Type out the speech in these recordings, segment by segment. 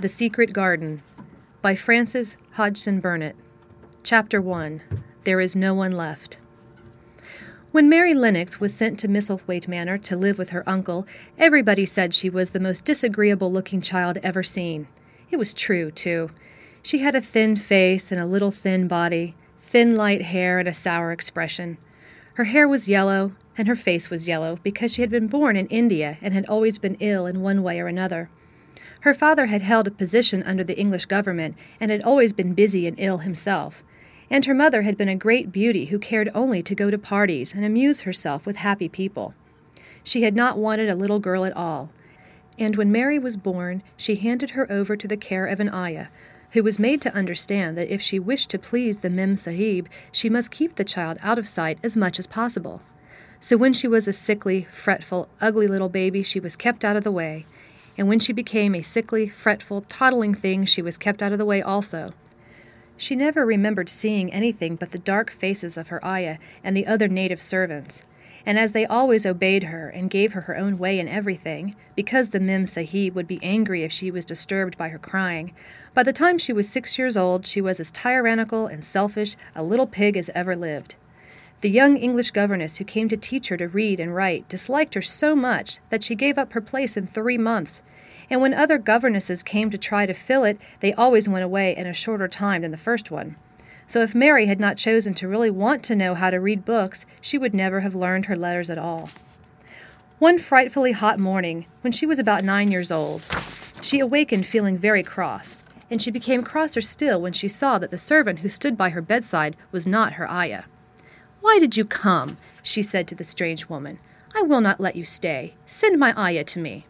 The Secret Garden by Frances Hodgson Burnett. Chapter 1 There is No One Left. When Mary Lennox was sent to Misselthwaite Manor to live with her uncle, everybody said she was the most disagreeable looking child ever seen. It was true, too. She had a thin face and a little thin body, thin light hair and a sour expression. Her hair was yellow, and her face was yellow because she had been born in India and had always been ill in one way or another. Her father had held a position under the English government and had always been busy and ill himself. And her mother had been a great beauty who cared only to go to parties and amuse herself with happy people. She had not wanted a little girl at all. And when Mary was born, she handed her over to the care of an ayah, who was made to understand that if she wished to please the Mem Sahib, she must keep the child out of sight as much as possible. So when she was a sickly, fretful, ugly little baby, she was kept out of the way, and when she became a sickly, fretful, toddling thing, she was kept out of the way also. She never remembered seeing anything but the dark faces of her ayah and the other native servants, and as they always obeyed her and gave her her own way in everything, because the Mem Sahib would be angry if she was disturbed by her crying, by the time she was six years old she was as tyrannical and selfish a little pig as ever lived. The young English governess who came to teach her to read and write disliked her so much that she gave up her place in three months, and when other governesses came to try to fill it, they always went away in a shorter time than the first one. So if Mary had not chosen to really want to know how to read books, she would never have learned her letters at all. One frightfully hot morning, when she was about nine years old, she awakened feeling very cross, and she became crosser still when she saw that the servant who stood by her bedside was not her ayah. Why did you come? she said to the strange woman. I will not let you stay. Send my ayah to me.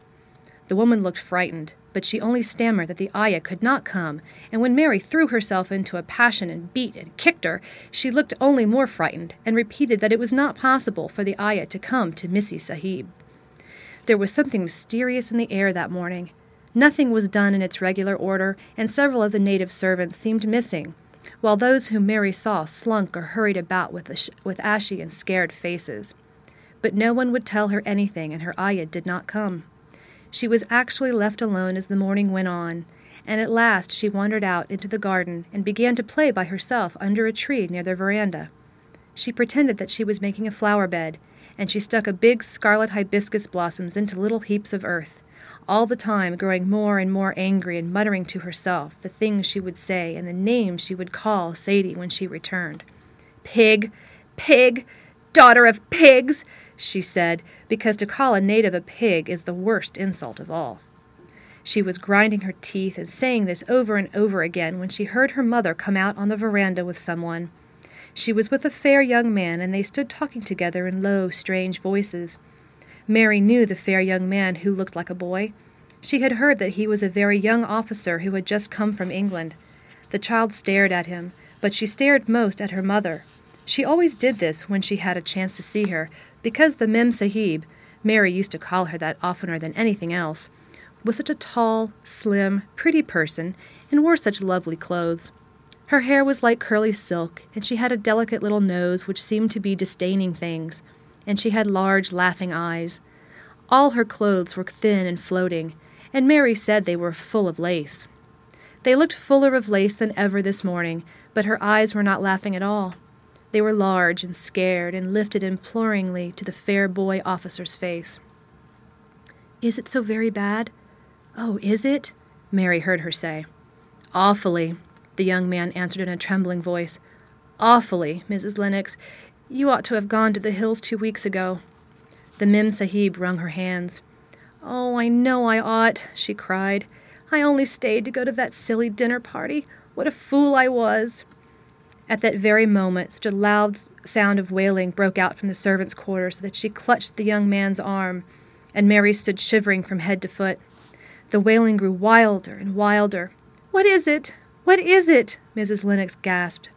The woman looked frightened, but she only stammered that the ayah could not come, and when Mary threw herself into a passion and beat and kicked her, she looked only more frightened and repeated that it was not possible for the ayah to come to Missie Sahib. There was something mysterious in the air that morning. Nothing was done in its regular order, and several of the native servants seemed missing, while those whom Mary saw slunk or hurried about with, with ashy and scared faces. But no one would tell her anything, and her ayah did not come. She was actually left alone as the morning went on, and at last she wandered out into the garden and began to play by herself under a tree near the veranda. She pretended that she was making a flower bed, and she stuck a big scarlet hibiscus blossoms into little heaps of earth all the time growing more and more angry and muttering to herself the things she would say and the names she would call Saidie when she returned. Pig! Pig! Daughter of pigs! She said, because to call a native a pig is the worst insult of all. She was grinding her teeth and saying this over and over again when she heard her mother come out on the veranda with someone. She was with a fair young man, and they stood talking together in low, strange voices. Mary knew the fair young man who looked like a boy. She had heard that he was a very young officer who had just come from England. The child stared at him, but she stared most at her mother. She always did this when she had a chance to see her, because the Mem Sahib, Mary used to call her that oftener than anything else, was such a tall, slim, pretty person and wore such lovely clothes. Her hair was like curly silk, and she had a delicate little nose which seemed to be disdaining things and she had large, laughing eyes. All her clothes were thin and floating, and Mary said they were full of lace. They looked fuller of lace than ever this morning, but her eyes were not laughing at all. They were large and scared and lifted imploringly to the fair boy officer's face. Is it so very bad? Oh, is it? Mary heard her say. Awfully, the young man answered in a trembling voice. Awfully, Mrs. Lennox. You ought to have gone to the hills two weeks ago. The Mem Sahib wrung her hands. Oh, I know I ought, she cried. I only stayed to go to that silly dinner party. What a fool I was. At that very moment, such a loud sound of wailing broke out from the servants' quarters that she clutched the young man's arm, and Mary stood shivering from head to foot. The wailing grew wilder and wilder. What is it? What is it? Mrs. Lennox gasped.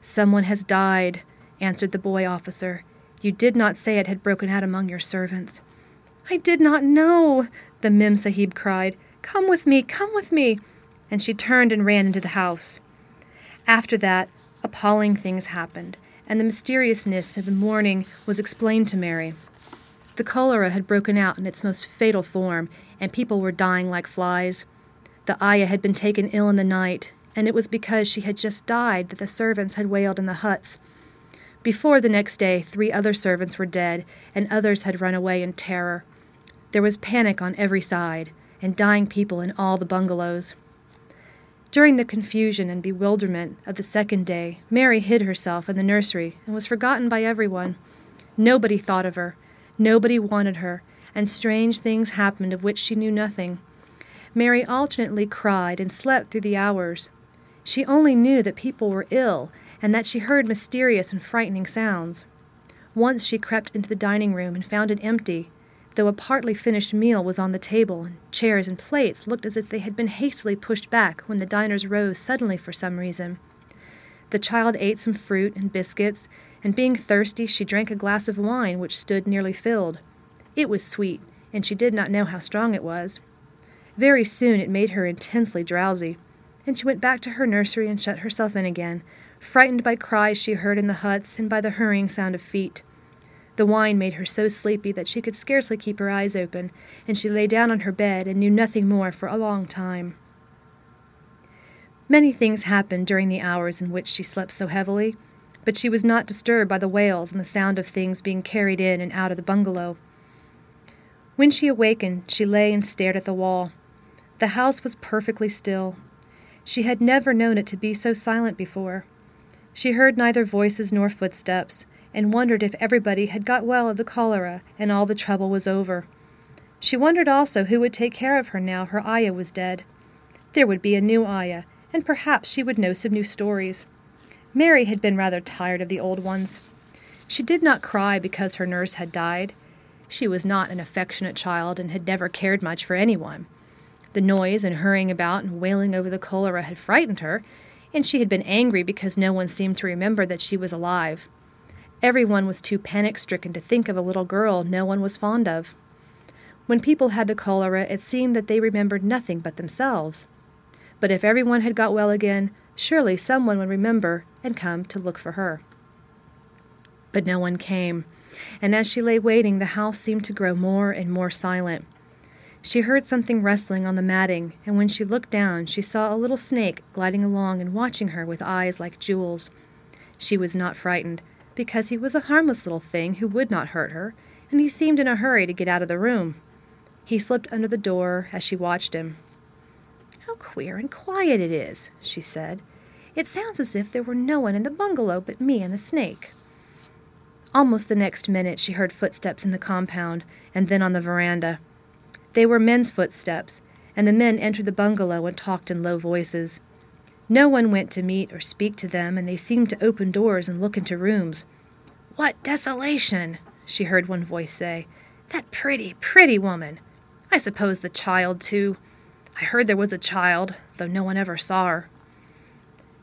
Someone has died, answered the boy officer. You did not say it had broken out among your servants. I did not know, the Mem Sahib cried. Come with me, come with me. And she turned and ran into the house. After that, appalling things happened, and the mysteriousness of the morning was explained to Mary. The cholera had broken out in its most fatal form, and people were dying like flies. The ayah had been taken ill in the night, and it was because she had just died that the servants had wailed in the huts. Before the next day, three other servants were dead, and others had run away in terror. There was panic on every side, and dying people in all the bungalows. During the confusion and bewilderment of the second day, Mary hid herself in the nursery and was forgotten by everyone. Nobody thought of her, nobody wanted her, and strange things happened of which she knew nothing. Mary alternately cried and slept through the hours. She only knew that people were ill and that she heard mysterious and frightening sounds. Once she crept into the dining room and found it empty, though a partly finished meal was on the table, and chairs and plates looked as if they had been hastily pushed back when the diners rose suddenly for some reason. The child ate some fruit and biscuits, and being thirsty, she drank a glass of wine which stood nearly filled. It was sweet, and she did not know how strong it was. Very soon it made her intensely drowsy, and she went back to her nursery and shut herself in again, frightened by cries she heard in the huts and by the hurrying sound of feet. The wine made her so sleepy that she could scarcely keep her eyes open, and she lay down on her bed and knew nothing more for a long time. Many things happened during the hours in which she slept so heavily, but she was not disturbed by the wails and the sound of things being carried in and out of the bungalow. When she awakened, she lay and stared at the wall. The house was perfectly still. She had never known it to be so silent before. She heard neither voices nor footsteps, and wondered if everybody had got well of the cholera and all the trouble was over. She wondered also who would take care of her now her ayah was dead. There would be a new ayah, and perhaps she would know some new stories. Mary had been rather tired of the old ones. She did not cry because her nurse had died. She was not an affectionate child and had never cared much for anyone. The noise and hurrying about and wailing over the cholera had frightened her, and she had been angry because no one seemed to remember that she was alive. Everyone was too panic stricken to think of a little girl no one was fond of. When people had the cholera, it seemed that they remembered nothing but themselves. But if everyone had got well again, surely someone would remember and come to look for her. But no one came, and as she lay waiting, the house seemed to grow more and more silent. She heard something rustling on the matting, and when she looked down, she saw a little snake gliding along and watching her with eyes like jewels. She was not frightened, because he was a harmless little thing who would not hurt her, and he seemed in a hurry to get out of the room. He slipped under the door as she watched him. How queer and quiet it is, she said. It sounds as if there were no one in the bungalow but me and the snake. Almost the next minute she heard footsteps in the compound, and then on the veranda. They were men's footsteps, and the men entered the bungalow and talked in low voices. No one went to meet or speak to them, and they seemed to open doors and look into rooms. What desolation! she heard one voice say. That pretty, pretty woman! I suppose the child, too. I heard there was a child, though no one ever saw her.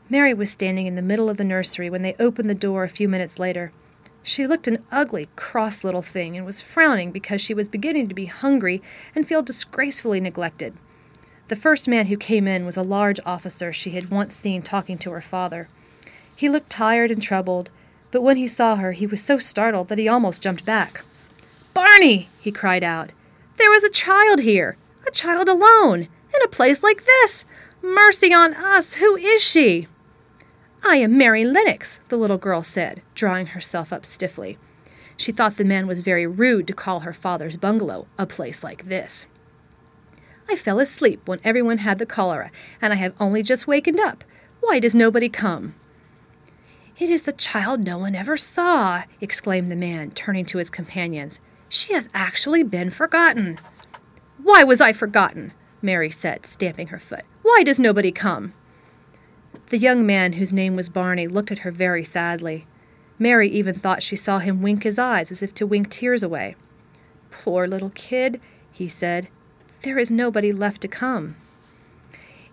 Mary was standing in the middle of the nursery when they opened the door a few minutes later. She looked an ugly, cross little thing, and was frowning because she was beginning to be hungry and feel disgracefully neglected. The first man who came in was a large officer she had once seen talking to her father. He looked tired and troubled, but when he saw her, he was so startled that he almost jumped back. Barney! he cried out. There was a child here! A child alone! In a place like this! Mercy on us! Who is she? I am Mary Lennox, the little girl said, drawing herself up stiffly. She thought the man was very rude to call her father's bungalow a place like this. I fell asleep when everyone had the cholera, and I have only just wakened up. Why does nobody come? It is the child no one ever saw, exclaimed the man, turning to his companions. She has actually been forgotten. Why was I forgotten? Mary said, stamping her foot. Why does nobody come? The young man, whose name was Barney, looked at her very sadly. Mary even thought she saw him wink his eyes as if to wink tears away. Poor little kid, he said. There is nobody left to come.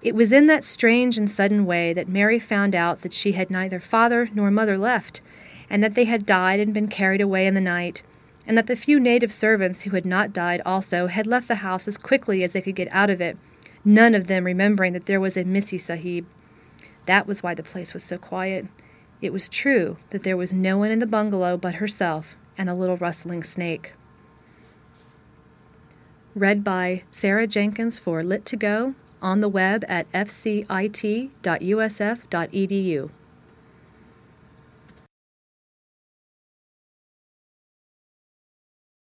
It was in that strange and sudden way that Mary found out that she had neither father nor mother left, and that they had died and been carried away in the night, and that the few native servants who had not died also had left the house as quickly as they could get out of it, none of them remembering that there was a Missie Sahib. That was why the place was so quiet. It was true that there was no one in the bungalow but herself and a little rustling snake read by Sarah Jenkins for Lit2Go on the web at fcit.usf.edu.